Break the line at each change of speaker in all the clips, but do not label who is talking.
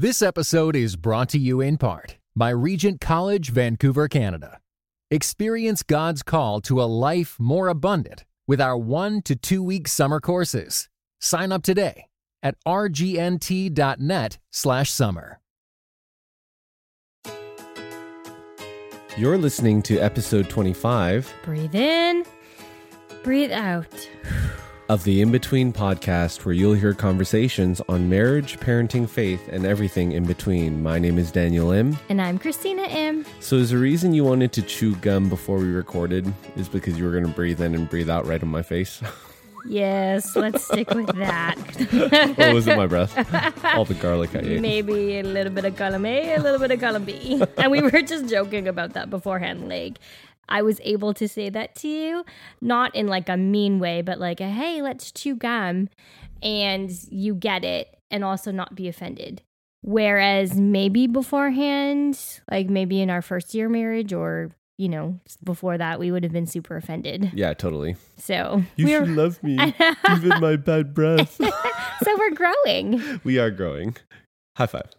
This episode is brought to you in part by Regent College, Vancouver, Canada. Experience God's call to a life more abundant with our one to two week summer courses. Sign up today at rgnt.net slash summer.
You're listening to episode 25
Breathe in, breathe out.
Of the IMbetween podcast, where you'll hear conversations on marriage, parenting, faith, and everything in between. My name is Daniel Im.
And I'm Christina Im.
So, is the reason you wanted to chew gum before we recorded is because you were going to breathe in and breathe out right in my face?
Yes, let's stick with that.
or was in my breath? All the garlic I ate.
Maybe a little bit of column A, a little bit of column B. And we were just joking about that beforehand. Like, I was able to say that to you, not in like a mean way, but like, a, hey, let's chew gum. And you get it and also not be offended. Whereas maybe beforehand, like maybe in our first year marriage or, you know, before that, we would have been super offended.
Yeah, totally.
So
You
we're,
should love me, even my bad breath.
so we're growing.
we are growing. High five.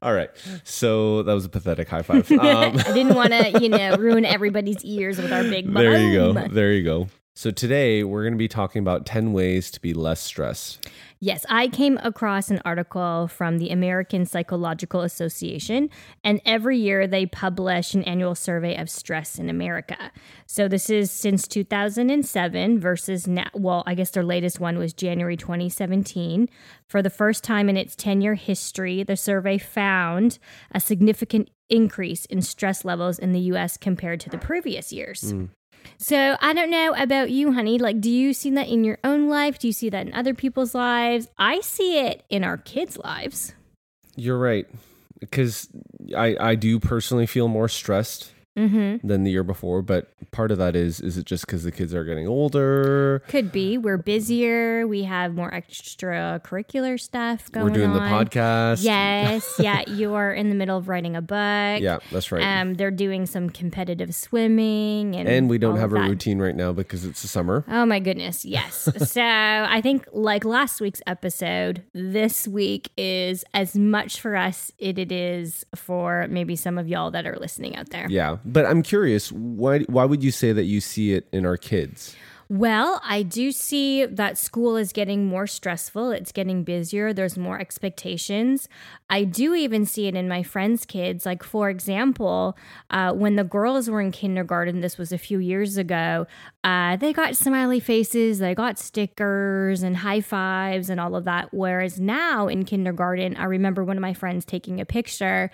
All right. So that was a pathetic high five. Um,
I didn't want to, you know, ruin everybody's ears with our big
there you go. There you go. So today we're going to be talking about 10 ways to be less stressed.
Yes, I came across an article from the American Psychological Association, and every year they publish an annual survey of stress in America. So this is since 2007 versus now. Well, I guess their latest one was January 2017. For the first time in its 10 year history, the survey found a significant increase in stress levels in the US compared to the previous years. Mm. So I don't know about you, honey. Like, do you see that in your own life? Do you see that in other people's lives? I see it in our kids' lives.
You're right. Because I, I do personally feel more stressed
Mm-hmm.
than the year before, but part of that is is it just because the kids are getting older?
Could be. We're busier. We have more extracurricular stuff going
We're doing the podcast.
Yes. yeah. You are in the middle of writing a book.
Yeah, that's right.
Um, they're doing some competitive swimming, and
and we don't have a
that.
routine right now because it's the summer.
Oh my goodness, yes. so I think like last week's episode, this week is as much for us it, it is for maybe some of y'all that are listening out there.
Yeah, but I'm curious, why why would you say that you see it in our kids?
Well, I do see that school is getting more stressful. It's getting busier. There's more expectations. I do even see it in my friends' kids. Like, for example, uh, when the girls were in kindergarten, this was a few years ago, uh, they got smiley faces, they got stickers and high fives and all of that. Whereas now in kindergarten, I remember one of my friends taking a picture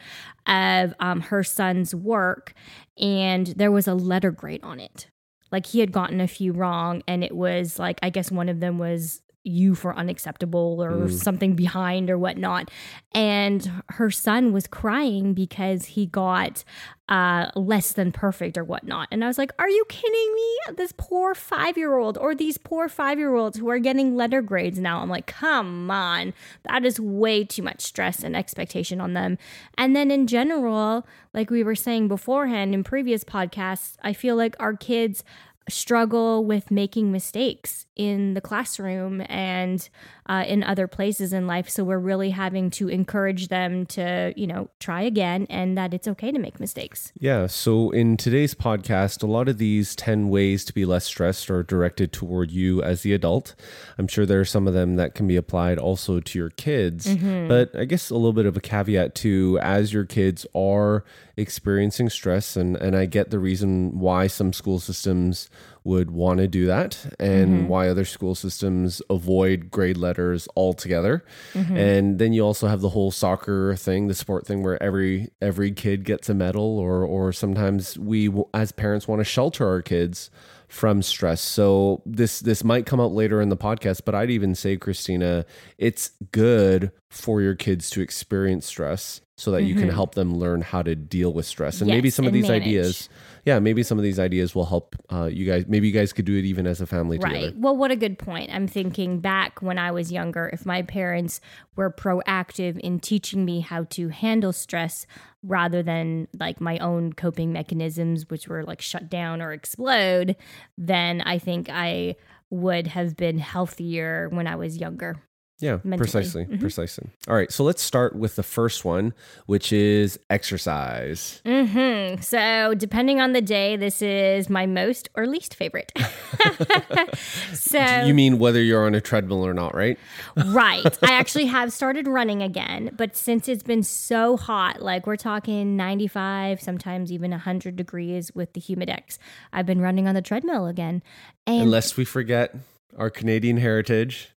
of um, her son's work and there was a letter grade on it like he had gotten a few wrong and it was like i guess one of them was you for unacceptable or something behind or whatnot. And her son was crying because he got uh less than perfect or whatnot. And i was like are you kidding me? This poor five year old or these poor five year olds who are getting letter grades now. I'm like come on. That is way too much stress and expectation on them. And then in general like we were saying beforehand in previous podcasts i feel like our kids struggle with making mistakes in the classroom and uh, in other places in life. So we're really having to encourage them to, you know, try again and that it's okay to make mistakes.
Yeah, so in today's podcast, a lot of these 10 ways to be less stressed are directed toward you as the adult. I'm sure there are some of them that can be applied also to your kids, but I guess a little bit of a caveat too as your kids are experiencing stress and and I get the reason why some school systems would want to do that and mm-hmm. why other school systems avoid grade letters altogether. Mm-hmm. And then you also have the whole soccer thing, the sport thing where every every kid gets a medal or or sometimes we as parents want to shelter our kids from stress. So this this might come up later in the podcast, but I'd even say Christina, it's good for your kids to experience stress so that you can help them learn how to deal with stress. And maybe some of these
manage.
ideas yeah, maybe some of these ideas will help uh, you guys. Maybe you guys could do it even as a family
Right.
together.
Well, what a good point. I'm thinking back when I was younger, if my parents were proactive in teaching me how to handle stress rather than like my own coping mechanisms, which were like shut down or explode, then I think I would have been healthier when I was younger.
Yeah,
mentally.
precisely.
Mhm.
Precisely. All right. So let's start with the first one, which is exercise.
Mm-hmm. So, depending on the day, this is my most or least favorite. so,
You mean whether you're on a treadmill or not, right?
right. I actually have started running again, but since it's been so hot, like we're talking 95, sometimes even 100 degrees with the humidex, I've been running on the treadmill again. And
Unless we forget our Canadian heritage.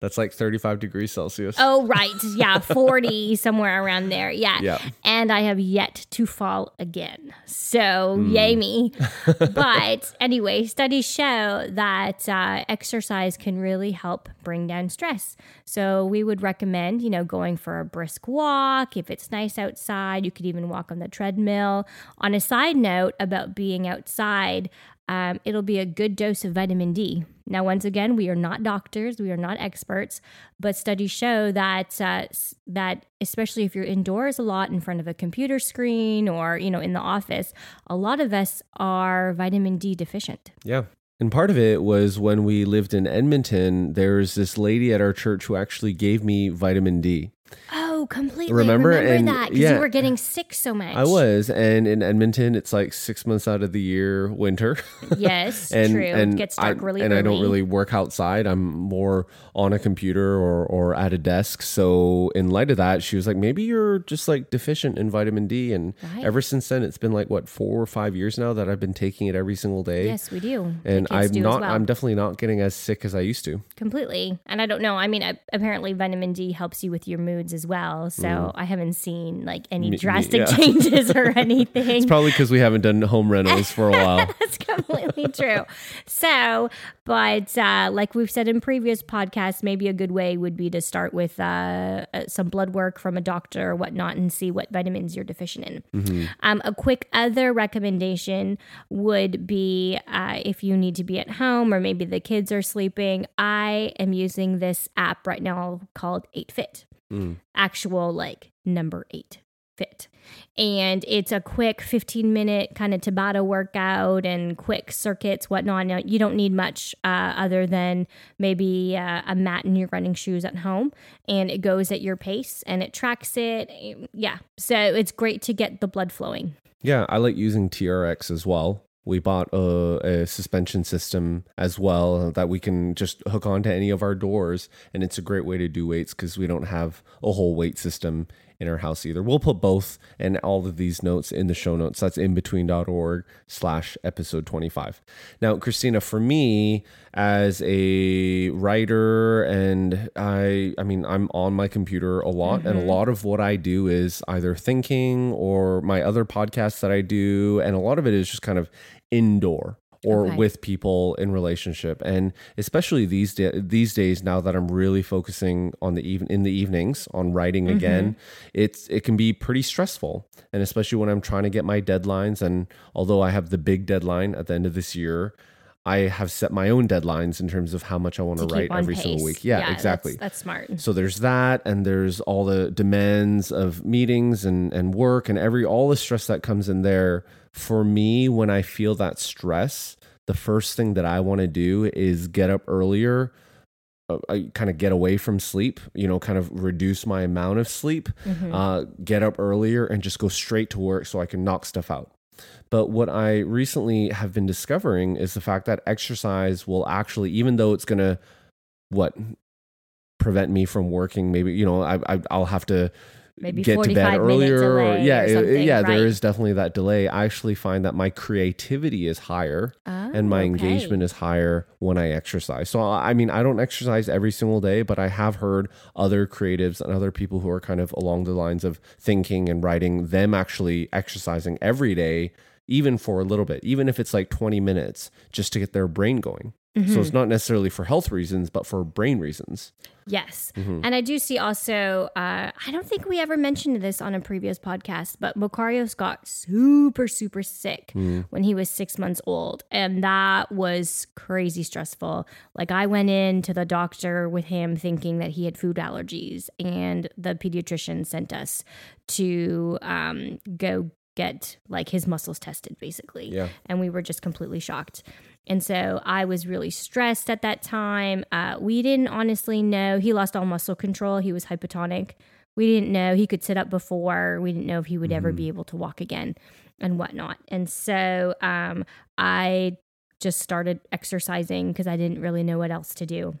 That's like 35 degrees Celsius.
Oh, right. Yeah, 40, somewhere around there. Yeah.
Yeah.
And I have yet to fall again. So,
Hmm.
yay me. but anyway, studies show that uh, exercise can really help bring down stress. So, we would recommend, you know, going for a brisk walk. If it's nice outside, you could even walk on the treadmill. On a side note about being outside, um, it'll be a good dose of vitamin D. Now, once again, we are not doctors, we are not experts, but studies show that uh, that especially if you're indoors a lot in front of a computer screen or you know in the office, a lot of us are vitamin D deficient.
Yeah. And part of it was when we lived in Edmonton, there's this lady at our church who actually gave me vitamin D.
Oh, completely.
Remember?
Remember,
And-
that because
yeah.
you were getting sick so much.
I was, and in Edmonton, it's like six months out of the year winter.
Yes,
and
true.
and
it gets dark
I,
really
and I don't really work outside. I'm more on a computer or or at a desk. So in light of that, she was like, maybe you're just like deficient in vitamin D. And
Right.
ever since then, it's been like what four or five years now that I've been taking it every single day.
Yes, we do.
And I'm
do
not.
well.
I'm definitely not getting as sick as I used to.
completely. And I don't know. I mean, apparently vitamin D helps you with your moods as well. So I haven't seen like any
Mm. Me- me-
drastic
yeah.
changes or anything.
It's probably because we haven't done home rentals for a while.
That's completely true. So, but uh, like we've said in previous podcasts, maybe a good way would be to start with uh, uh, some blood work from a doctor or whatnot and see what vitamins you're deficient in. Um, a quick other recommendation would be uh, if you need to be at home or maybe the kids are sleeping. I am using this app right now called 8Fit, actual like number eight fit. And it's a quick 15 minute kind of Tabata workout and quick circuits, whatnot. You don't need much uh, other than maybe uh, a mat and your running shoes at home. And it goes at your pace and it tracks it. Yeah. So it's great to get the blood flowing.
Yeah, I like using TRX as well. We bought a, a suspension system as well that we can just hook onto any of our doors, and it's a great way to do weights because we don't have a whole weight system in our house either. We'll put both and all of these notes in the show notes. That's IMbetween.org slash episode 25. Now, Christina, for me as a writer and I I mean I'm on my computer a lot and a mm-hmm. lot of what I do is either thinking or my other podcasts that I do and a lot of it is just kind of indoor or
Okay.
with people in relationship and especially these da- these days now that I'm really focusing on the even in the evenings on writing mm-hmm. again it's it can be pretty stressful and especially when I'm trying to get my deadlines and although I have the big deadline at the end of this year I have set my own deadlines in terms of how much I want to,
to
write every
pace.
single week yeah,
that's-
exactly
That's, smart.
so there's that, and there's all the demands of meetings and, and work and every all the stress that comes in there. For me, when I feel that stress, the first thing that I want to do is get up earlier, uh, I kind of get away from sleep, you know, kind of reduce my amount of sleep,
Mm-hmm.
uh, get up earlier and just go straight to work so I can knock stuff out. But what I recently have been discovering is the fact that exercise will actually, even though it's going to, what, prevent me from working, maybe, you know, I, I, I'll have to
Maybe
get to bed
45 minute
earlier. Or, yeah,
or
it- yeah, there
right.
is definitely that delay. I actually find that my creativity is higher and my
Oh, okay.
engagement is higher when I exercise. So I I mean, I don't exercise every single day, but I have heard other creatives and other people who are kind of along the lines of thinking and writing them actually exercising every day even for a little bit, even if it's like 20 minutes just to get their brain going.
Mm-hmm.
So it's not necessarily for health reasons, but for brain reasons.
Yes.
Mm-hmm.
And I do see also, uh, I don't think we ever mentioned this on a previous podcast, but Macarios got super, super sick
Mm.
when he was six months old. And that was crazy stressful. Like, I went in to the doctor with him thinking that he had food allergies, and the pediatrician sent us to um, go get like his muscles tested basically
Yeah.
and we were just completely shocked And so I was really stressed at that time. Uh, we didn't honestly know. He lost all muscle control, he was hypotonic. We didn't know he could sit up before. We didn't know if he would mm-hmm. ever be able to walk again and whatnot. And so um, I just started exercising because I didn't really know what else to do.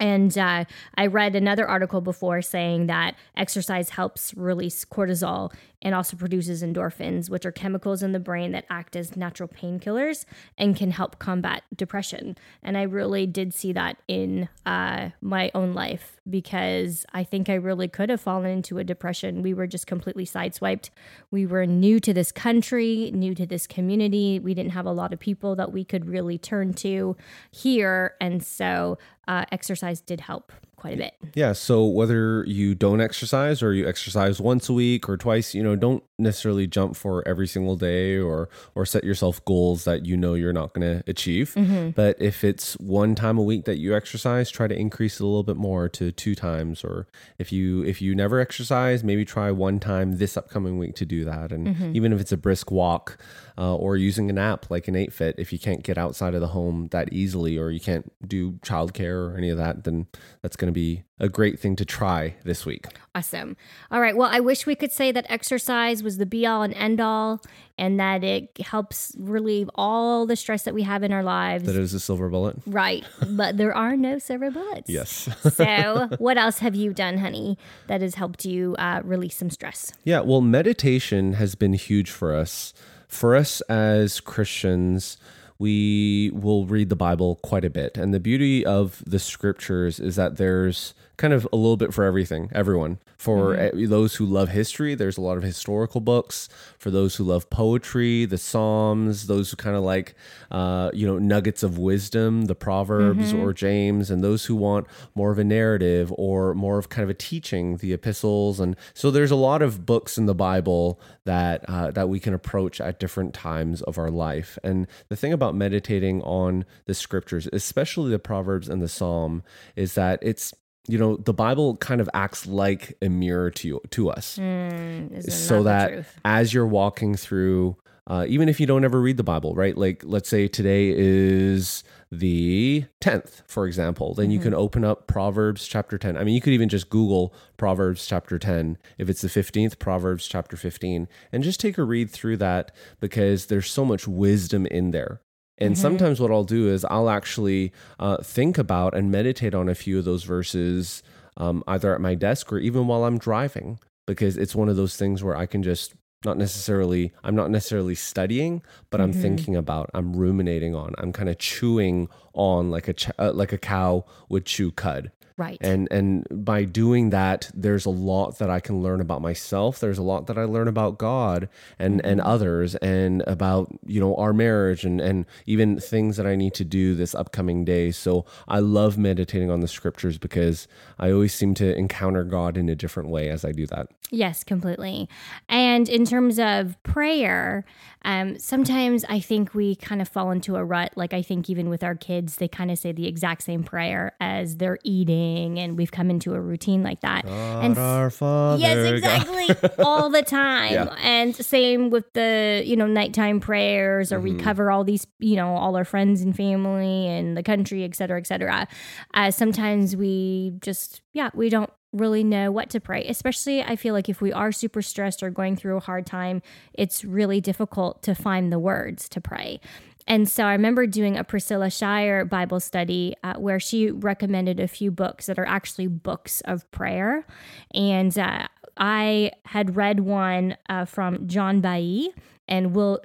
And uh, I read another article before saying that exercise helps release cortisol and also produces endorphins, which are chemicals in the brain that act as natural painkillers and can help combat depression. And I really did see that in uh, my own life because I think I really could have fallen into a depression. We were just completely sideswiped. We were new to this country, new to this community. We didn't have a lot of people that we could really turn to here. And so uh, exercise did help quite a bit.
Yeah. So whether you don't exercise or you exercise once a week or twice, you know, don't necessarily jump for every single day or or set yourself goals that you know you're not going to achieve. Mm-hmm. But if it's one time a week that you exercise, try to increase it a little bit more to two times. Or if you if you never exercise, maybe try one time this upcoming week to do that. And mm-hmm. even if it's a brisk walk uh, or using an app like an 8Fit, if you can't get outside of the home that easily or you can't do childcare or any of that, then that's going to be a great thing to try this week.
Awesome. All right. Well, I wish we could say that exercise was the be all and end all and that it helps relieve all the stress that we have in our lives.
That is a silver bullet.
Right. but there are no silver bullets.
Yes.
so, what else have you done, honey, that has helped you uh, release some stress?
Yeah. Well, meditation has been huge for us. For us as Christians, we will read the Bible quite a bit. And the beauty of the scriptures is that there's kind of a little bit for everything, everyone. For mm-hmm. those who love history, there's a lot of historical books. For those who love poetry, the Psalms, those who kind of like, uh, you know, nuggets of wisdom, the Proverbs mm-hmm. or James, and those who want more of a narrative or more of kind of a teaching, the epistles. And so there's a lot of books in the Bible that uh, that we can approach at different times of our life. And the thing about meditating on the scriptures, especially the Proverbs and the Psalm, is that it's you know the bible kind of acts like a mirror to you, to us. Mm, so that as you're walking through uh, even if you don't ever read the bible right? Like let's say today is the 10th for example then mm-hmm. you can open up proverbs chapter 10 i mean you could even just google proverbs chapter 10 if it's the 15th proverbs chapter 15 and just take a read through that because there's so much wisdom in there and mm-hmm. sometimes what I'll do is I'll actually uh, think about and meditate on a few of those verses um, either at my desk or even while I'm driving, because it's one of those things where I can just not necessarily, I'm not necessarily studying, but I'm mm-hmm. thinking about, I'm ruminating on, I'm kind of chewing on like a ch- uh, like a cow would chew cud.
Right.
And and by doing that, there's a lot that I can learn about myself. There's a lot that I learn about God and mm-hmm. and others and about, you know, our marriage and and even things that I need to do this upcoming day. So I love meditating on the scriptures because I always seem to encounter God in a different way as I do that.
Yes, completely. And in terms of prayer, um, sometimes I think we kind of fall into a rut. Like I think even with our kids, they kind of say the exact same prayer as they're eating, and we've come into a routine like that.
God and our Father.
Yes, exactly, all the time. Yeah. And same with the you know nighttime prayers, or mm-hmm. we cover all these you know all our friends and family and the country, et cetera, et cetera. Uh, sometimes we just yeah we don't really know what to pray. Especially, I feel like if we are super stressed or going through a hard time, it's really difficult to find the words to pray. And so I remember doing a Priscilla Shirer Bible study uh, where she recommended a few books that are actually books of prayer. And uh, I had read one uh, from John Baillie, and we'll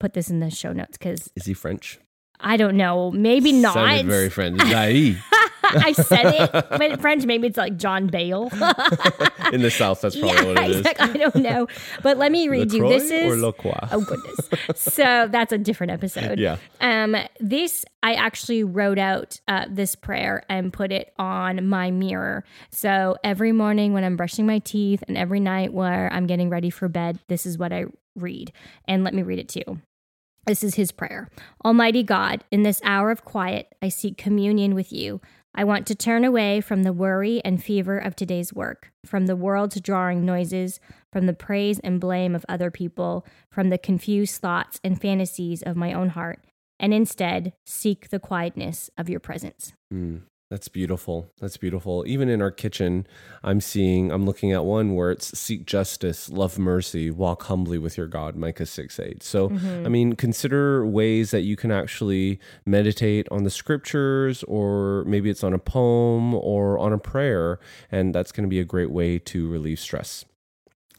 put this in the show notes because.
Is he French?
I don't know. Maybe not.
Sounded very French. Baillie.
I said it, but in French, maybe it's like John Bale.
in the South, that's probably yeah, what it is.
Exactly. I don't know. But let me read you. This is. Oh, goodness. so that's a different episode.
Yeah.
Um, this, I actually wrote out uh, this prayer and put it on my mirror. So every morning when I'm brushing my teeth and every night where I'm getting ready for bed, this is what I read. And let me read it to you. This is his prayer. Almighty God, in this hour of quiet, I seek communion with you. I want to turn away from the worry and fever of today's work, from the world's drawing noises, from the praise and blame of other people, from the confused thoughts and fantasies of my own heart. and instead seek the quietness of your presence.
Mm, that's beautiful. That's beautiful. Even in our kitchen, I'm seeing, I'm looking at one where it's seek justice, love mercy, walk humbly with your God, Micah 6 8. So,
Mm-hmm.
I mean, consider ways that you can actually meditate on the scriptures, or maybe it's on a poem or on a prayer. And that's going to be a great way to relieve stress.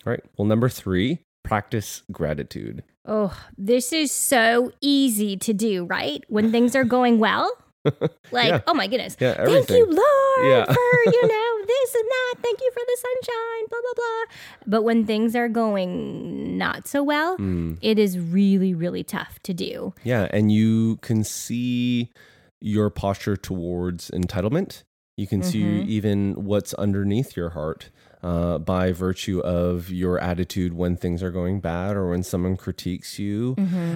All right. Well, number three, practice gratitude.
Oh, this is so easy to do, right? When things are going well. Like,
Yeah.
oh my goodness.
Yeah,
Thank you. Lord,
Yeah.
for, you know, this and that. Thank you for the sunshine, blah, blah, blah. But when things are going not so well,
Mm.
it is really, really tough to do.
Yeah, and you can see your posture towards entitlement. You can see even what's underneath your heart uh, by virtue of your attitude when things are going bad or when someone critiques you,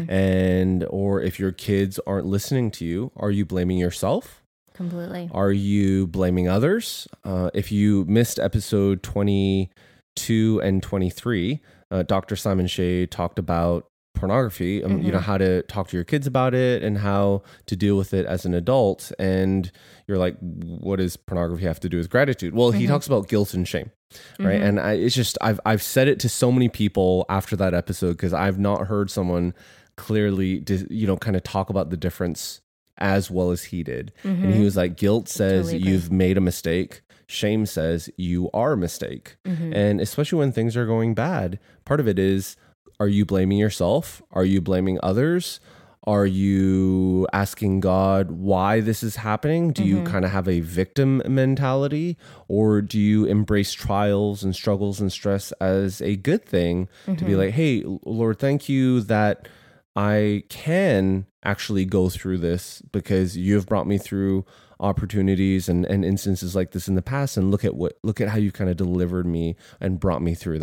and or if your kids aren't listening to you. Are you blaming yourself?
Completely.
Are you blaming others? Uh, if you missed episode 22 and 23, uh, Dr. Simon Shea talked about pornography, um, you know, how to talk to your kids about it and how to deal with it as an adult. And you're like, what does pornography have to do with gratitude? Well, he talks about guilt and shame. Right. And I, it's just, I've, I've said it to so many people after that episode because I've not heard someone clearly, you know, kind of talk about the difference as well as he did. And he was like, guilt says
Totally
you've made a mistake. Shame says you are a mistake.
Mm-hmm.
And especially when things are going bad, part of it is are you blaming yourself? Are you blaming others? Are you asking God why this is happening? Do you mm-hmm. kind of have a victim mentality? Or do you embrace trials and struggles and stress as a good thing to be mm-hmm. like, hey, Lord, thank you that I can actually go through this because you have brought me through opportunities and, and instances like this in the past and look at what look at how you kind of delivered me and brought me through.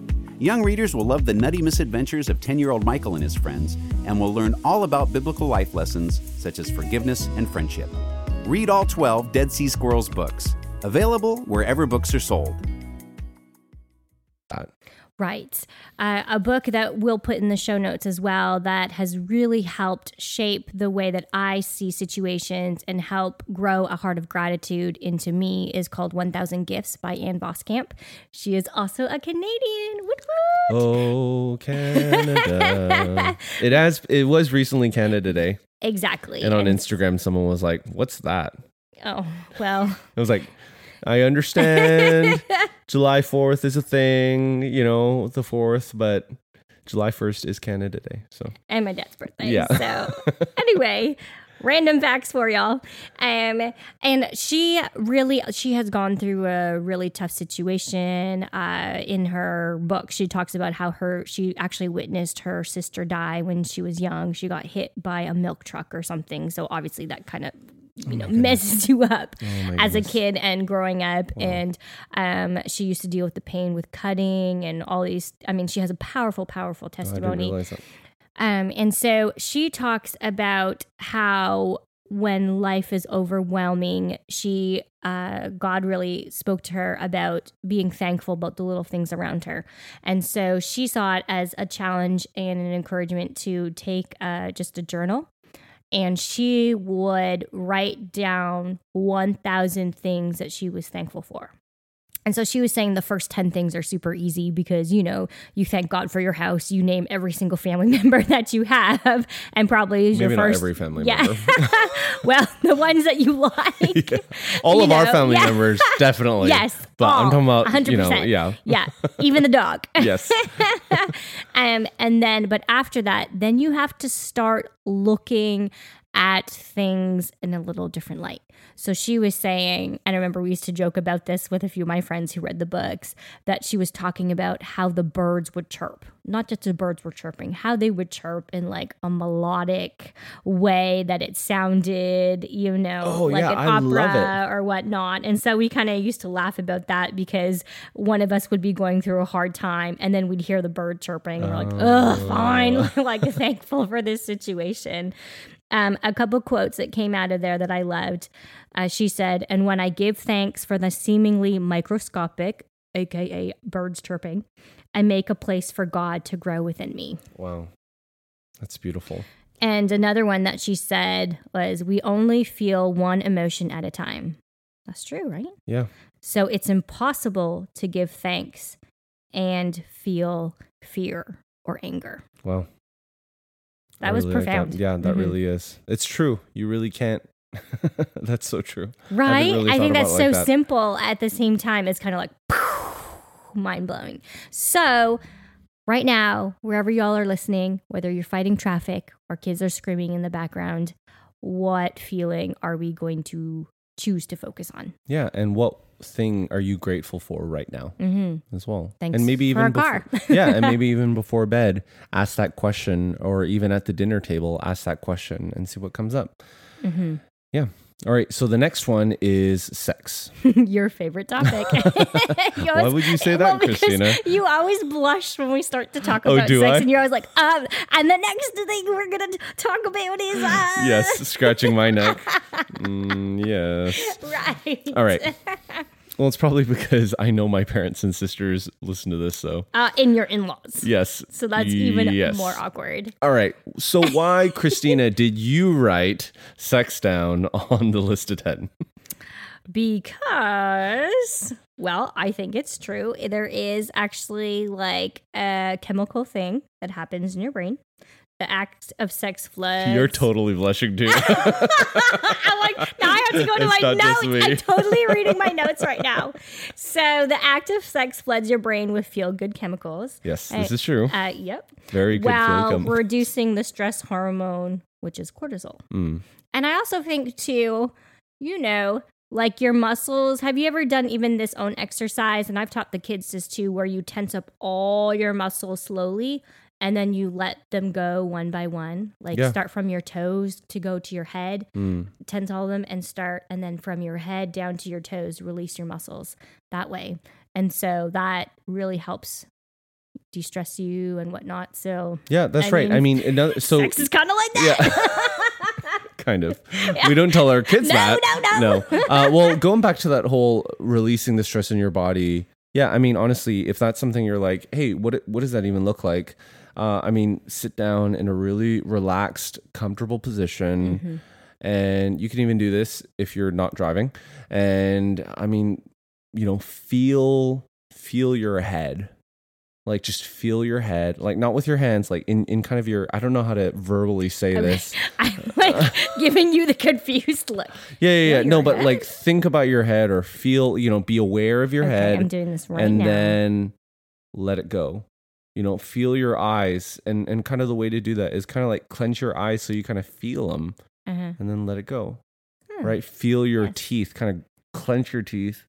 Young readers will love the nutty misadventures of 10 year old Michael and his friends and will learn all about biblical life lessons such as forgiveness and friendship. Read all 12 Dead Sea Squirrels books, available wherever books are sold.
Right. Uh, a book that we'll put in the show notes as well that has really helped shape the way that I see situations and help grow a heart of gratitude into me is called 1000 Gifts by Ann Voskamp. She is also a Canadian. Woot woot.
Oh, Canada. it has it was recently Canada Day.
Exactly.
And on Instagram someone was like, "What's that?"
Oh, well,
it was like, "I understand July 4th is a thing, you know, the 4th, but July 1st is Canada Day." So,
and my dad's birthday.
Yeah.
So anyway, random facts for y'all. Um, and she really she has gone through a really tough situation. Uh, in her book, she talks about how her she actually witnessed her sister die when she was young. She got hit by a milk truck or something. So obviously that kind of you know messes you up as a kid and growing up. And um, she used to deal with the pain with cutting and all these i mean she has a powerful powerful testimony.
realize that.
um, and so she talks about how when life is overwhelming, she uh, God really spoke to her about being thankful about the little things around her, and so she saw it as a challenge and an encouragement to take uh, just a journal. And she would write down 1,000 things that she was thankful for. And so she was saying the first 10 things are super easy because, you know, you thank God for your house, you name every single family member that you have, and probably is
Maybe
your first.
every family
yeah.
member.
well, the ones that you like.
All
You
of our family
yeah.
members, definitely.
Yes.
But I'm talking about,
100%.
you know, yeah.
Yeah. Even the dog.
Yes.
um, and then, but after that, then you have to start looking at things in a little different light. So she was saying, and I remember we used to joke about this with a few of my friends who read the books, that she was talking about how the birds would chirp. Not just the birds were chirping, how they would chirp in like a melodic way that it sounded, you know,
Oh,
like
yeah,
an
I
opera or whatnot. And so we kind of used to laugh about that because one of us would be going through a hard time and then we'd hear the bird chirping. And we're like, ugh, fine. like thankful for this situation. Um, a couple quotes that came out of there that I loved. Uh, she said, And when I give thanks for the seemingly microscopic, aka birds chirping, I make a place for God to grow within me.
Wow. That's beautiful.
And another one that she said was, We only feel one emotion at a time. That's true, right?
Yeah.
So it's impossible to give thanks and feel fear or anger.
Wow.
That was
really like that.
profound.
Yeah, that
Mhm.
really is. It's true. You really can't. That's so true.
Right?
really
I think that's
about it
so
like that.
simple at the same time. It's kind of like mind blowing. So, right now, wherever y'all are listening, whether you're fighting traffic or kids are screaming in the background, what feeling are we going to choose to focus on?
Yeah. And what thing are you grateful for right now
Mm-hmm.
as well?
Thanks
and maybe even before, yeah, and maybe even before bed, ask that question, or even at the dinner table, ask that question and see what comes up.
hmm
Yeah. All right. So the next one is sex.
Your favorite topic. You
Why would you say that,
well,
Christina?
You always blush when we start to talk
Oh,
about
do
sex,
I?
and you're always like, um, and the next thing we're gonna talk about is uh,
yes, scratching my neck. Mm, yes.
right,
All right. Well, it's probably because I know my parents and sisters listen to this. So,
uh, in your in-laws.
yes.
So that's even
Yes.
more awkward.
All right. So, why, Christina, did you write sex down on the list of 10?
Because, well, I think it's true. There is actually like a chemical thing that happens in your brain. The act of sex floods.
You're totally blushing too.
I'm like, now I have to go to
It's
my notes. I'm totally reading my notes right now. So the act of sex floods your brain with feel good chemicals.
yes, this is true.
Uh, yep.
Very good.
While reducing the stress hormone, which is cortisol.
Mm.
And I also think too, you know, like your muscles. Have you ever done even this own exercise? And I've taught the kids this too, where you tense up all your muscles slowly and then you let them go one by one. Like
Yeah.
start from your toes to go to your head,
Mm.
tense all of them and start, and then from your head down to your toes, release your muscles that way. And so that really helps de stress you and whatnot. So
Yeah, that's
I
right.
mean,
I mean, another, so
sex is kind of like that.
kind of. We don't tell our kids
No,
that.
no, no.
No. Uh, well, going back to that whole releasing the stress in your body. Yeah, I mean, honestly, if that's something you're like, hey, what what does that even look like? Uh, I mean, sit down in a really relaxed, comfortable position,
Mm-hmm.
and you can even do this if you're not driving. And I mean, you know, feel feel your head like just feel your head like not with your hands like in, in kind of your i don't know how to verbally say this
I'm like giving you the confused look.
yeah yeah yeah no but
head.
like think about your head or feel you know be aware of your
okay,
head
I'm doing this right
and
now.
then let it go you know feel your eyes and and kind of the way to do that is kind of like clench your eyes so you kind of feel them
uh-huh.
and then let it go
Hmm.
right feel your
Yes.
teeth kind of clench your teeth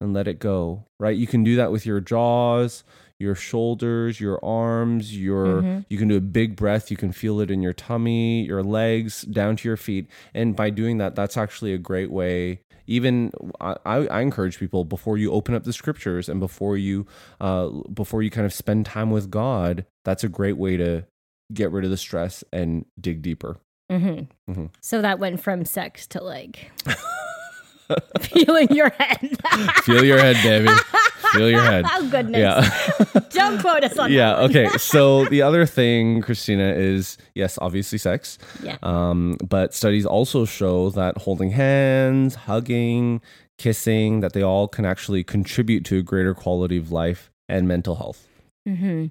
and let it go right you can do that with your jaws your shoulders your arms your
Mhm.
you can do a big breath you can feel it in your tummy your legs down to your feet and by doing that that's actually a great way even I, I I encourage people before you open up the scriptures and before you uh before you kind of spend time with god that's a great way to get rid of the stress and dig deeper
Mm-hmm.
Mm-hmm.
So that went from sex to like feeling your head.
feel your head baby feel your head
oh goodness!
yeah
Don't quote us on
yeah
that. one.
okay so the other thing christina is yes obviously sex
Yeah.
um, but studies also show that holding hands hugging kissing that they all can actually contribute to a greater quality of life and mental health
Mm-hmm.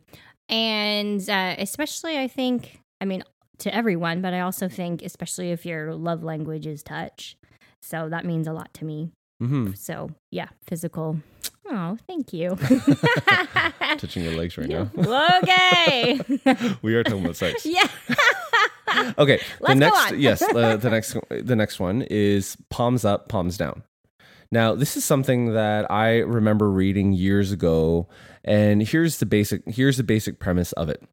And uh, especially, I think, I mean, to everyone, but I also think, especially if your love language is touch. So that means a lot to me.
Hmm
So yeah, physical. Oh, thank you.
touching your legs right
Yeah.
now
okay.
we are talking about sex
yeah.
Okay.
Let's
the next, yes, uh, the next, the next one is palms up, palms down. Now, this is something that I remember reading years ago, and here's the basic. Here's the basic premise of it.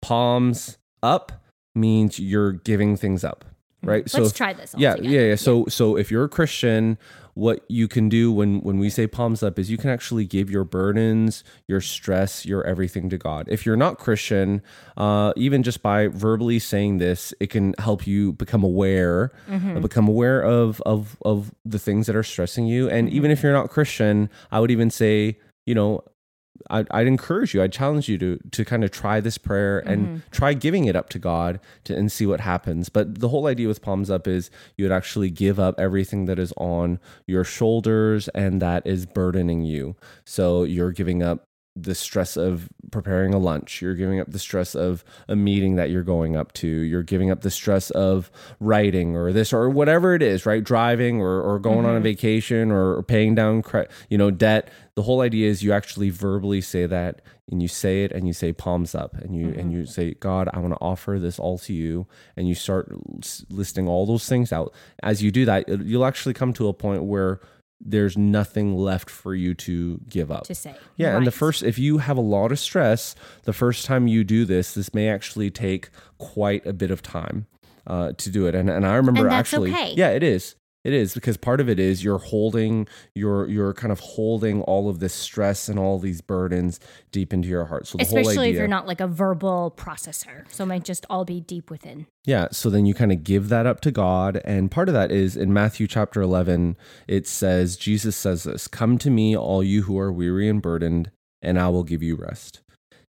Palms up means you're giving things up, right?
Mm-hmm. Let's
if-
try this
yeah, yeah, yeah. So, so if you're a Christian, what you can do when when we say palms up is you can actually give your burdens, your stress, your everything to God. If you're not Christian, uh, even just by verbally saying this, it can help you become aware,
Mm-hmm.
uh, become aware of of of the things that are stressing you. And
Mm-hmm.
even if you're not Christian, I would even say, you know, I'd, I'd encourage you, I'd challenge you to to kind of try this prayer and
Mm-hmm.
try giving it up to God to and see what happens. But the whole idea with palms up is you would actually give up everything that is on your shoulders and that is burdening you. So you're giving up the stress of preparing a lunch. You're giving up the stress of a meeting that you're going up to. You're giving up the stress of writing or this or whatever it is, right? Driving or, or going on a mm-hmm. vacation or, or paying down, cre- you know, debt. The whole idea is you actually verbally say that and you say it and you say palms up and you and mm-hmm. you say, God, I want to offer this all to you. And you start listing all those things out. As you do that, you'll actually come to a point where there's nothing left for you to give up.
To say.
Yeah, and the first, if you have a lot of stress, the first time you do this, this may actually take quite a bit of time uh, to do it. And and I remember
And
actually,
okay.
yeah, it is. It is because part of it is you're holding, you're you're kind of holding all of this stress and all these burdens deep into your heart. So the whole
Especially
idea,
if you're not like a verbal processor. So it might just all be deep within.
Yeah, so then you kind of give that up to God. And part of that is in Matthew chapter 11, it says, Jesus says this Come to me, all you who are weary and burdened, and I will give you rest.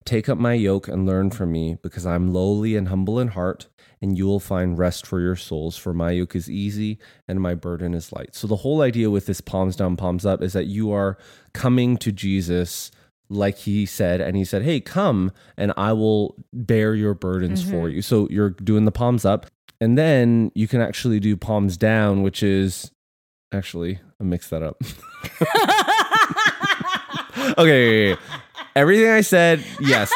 Take up my yoke and learn from me, because I'm lowly and humble in heart, and you will find rest for your souls. For my yoke is easy and my burden is light. So the whole idea with this palms down, palms up is that you are coming to Jesus like he said and he said hey come and i will bear your burdens for mm-hmm. you so you're doing the palms up and then you can actually do palms down which is actually i mixed that up okay everything i said yes.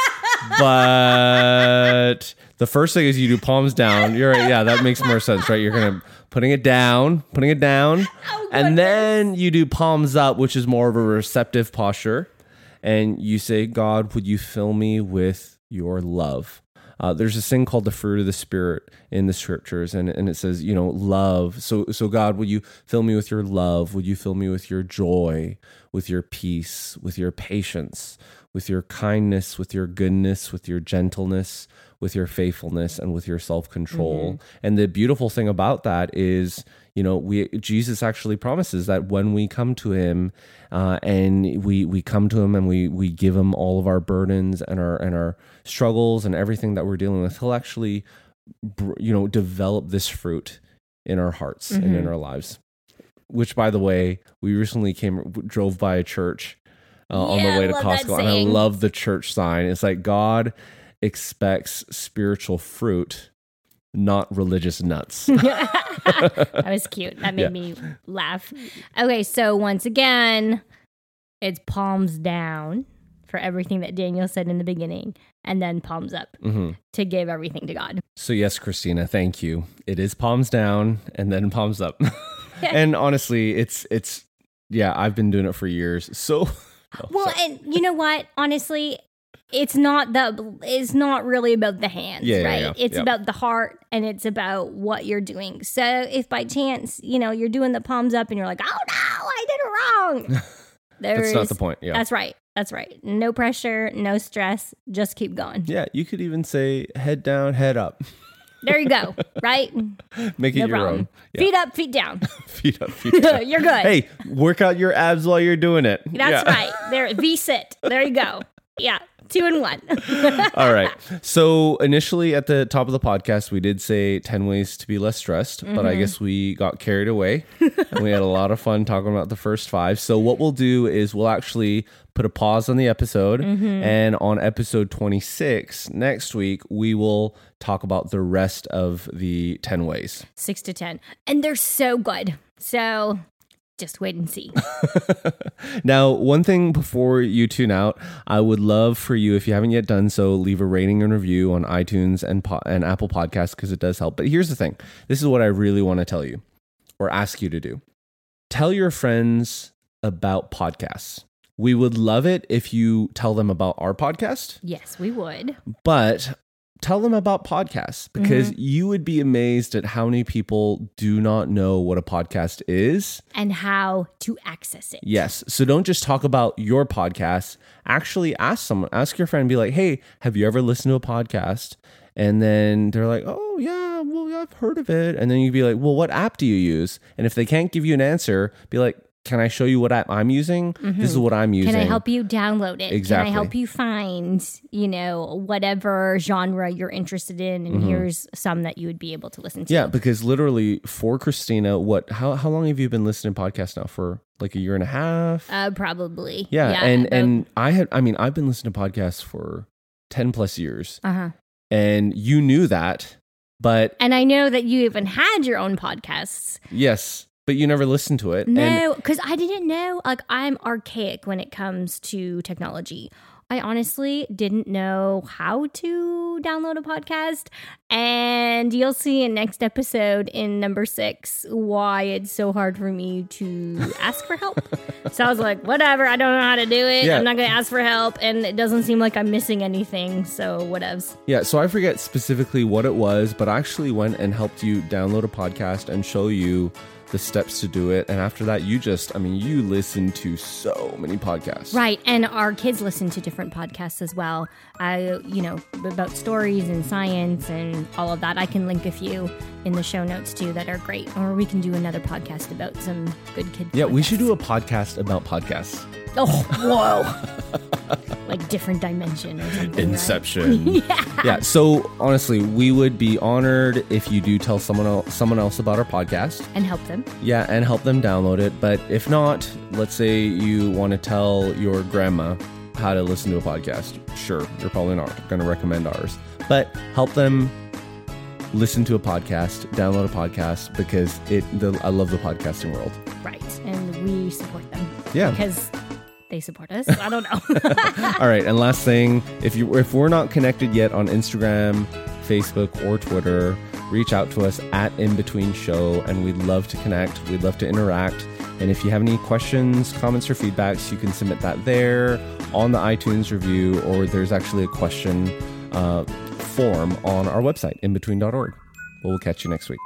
But the first thing is you do palms down. You're right. Yeah that makes more sense right? You're gonna putting it down putting it down. Oh, and then you do palms up which is more of a receptive posture. And you say, God, would you fill me with your love? Uh, there's this thing called the fruit of the spirit in the scriptures, and, and it says, you know, love. So, so God, would you fill me with your love? Would you fill me with your joy, with your peace, with your patience, with your kindness, with your goodness, with your gentleness, with your faithfulness, and with your self control? And the beautiful thing about that is, you know, we Jesus actually promises that when we come to Him, uh, and we we come to Him and we we give Him all of our burdens and our and our struggles and everything that we're dealing with, He'll actually, you know, develop this fruit in our hearts and in our lives. Which, by the way, we recently came drove by a church uh, on
Yeah,
the way to Costco, and I love the church sign. It's like God expects spiritual fruit, not religious nuts.
that was cute. That made
Yeah.
me laugh. Okay, so once again, it's palms down for everything that Daniel said in the beginning, and then palms up
hmm
to give everything to God.
So yes, Christina, thank you. It is palms down and then palms up. and honestly, it's it's yeah, I've been doing it for years. So Oh,
Well,
sorry.
and you know what? Honestly, it's not the it's not really about the hands,
Yeah,
right?
yeah.
It's
Yeah.
about the heart and it's about what you're doing. So if by chance, you know, you're doing the palms up and you're like, "Oh no, I did it wrong."
That's not the point. Yeah.
That's right. That's right. No pressure, no stress. Just keep going.
yeah, you could even say head down, head up.
There you go. Right?
Make it
No
your
problem.
own. Yeah.
Feet up, feet down.
feet up, feet down.
You're good.
Hey, work out your abs while you're doing it.
That's
Yeah.
right. There, V sit. There you go. Yeah, two and one.
All right. So initially at the top of the podcast, we did say 10 ways to be less stressed, but
Mm-hmm.
I guess we got carried away and we had a lot of fun talking about the first five. So what we'll do is we'll actually put a pause on the episode
Mm-hmm.
and on episode 26 next week, we will talk about the rest of the 10 ways.
Six to ten, and they're so good. So just wait and see.
Now, one thing before you tune out, I would love for you, if you haven't yet done so, leave a rating and review on iTunes and po- and Apple Podcasts because it does help. But here's the thing: this is what I really want to tell you, or ask you to do. Tell your friends about podcasts. We would love it if you tell them about our podcast,
yes, we would.
but tell them about podcasts because mm-hmm. you would be amazed at how many people do not know what a podcast is.
And how to access it.
Yes. So don't just talk about your podcast. Actually ask someone, ask your friend, be like, hey, have you ever listened to a podcast? And then they're like, oh, yeah, well, I've heard of it. And then you'd be like, well, what app do you use? And if they can't give you an answer, be like, can I show you what app I'm using? This is what I'm using.
Can I help you download it?
Exactly.
Can I help you find, you know, whatever genre you're interested in? And here's some that you would be able to listen to.
Mm-hmm. Yeah, because literally for Christina, what how how long have you been listening to podcasts now? For like a year and a half?
Uh, probably.
yeah, and
about-
and I had I mean, I've been listening to podcasts for 10 plus years.
uh-huh.
And you knew that, but
And I know that you even had your own podcasts.
yes, but you never listened to it.
No, because I didn't know. Like, I'm archaic when it comes to technology. I honestly didn't know how to download a podcast. And you'll see in next episode in number six why it's so hard for me to ask for help. so I was like, whatever, I don't know how to do it.
Yeah.
I'm not going to ask for help. And it doesn't seem like I'm missing anything. So, whatevs.
Yeah, so I forget specifically what it was, but I actually went and helped you download a podcast and show you the steps to do it. And after that, you just, I mean, you listen to so many podcasts.
Right. And our kids listen to different podcasts as well. I, you know, about stories and science and all of that. I can link a few in the show notes too that are great. Or we can do another podcast about some good kid.
Yeah, we should do a podcast about podcasts.
Oh, whoa. like different dimension or something. right?
Inception.
yeah.
yeah, so honestly, we would be honored if you do tell someone else, someone else about our podcast.
And help them.
Yeah, and help them download it. But if not, let's say you want to tell your grandma how to listen to a podcast. Sure, you're probably not going to recommend ours, but help them listen to a podcast, download a podcast because it. The, I love the podcasting world.
Right. And we support them.
Yeah.
Because they support us. I don't know.
All right, and last thing, if you if we're not connected yet on Instagram, Facebook, or Twitter, reach out to us at IMbetween Show, and we'd love to connect. We'd love to interact. And if you have any questions, comments, or feedbacks, you can submit that there on the iTunes review, or there's actually a question uh, form on our website, IMbetween.org. Well, we'll catch you next week.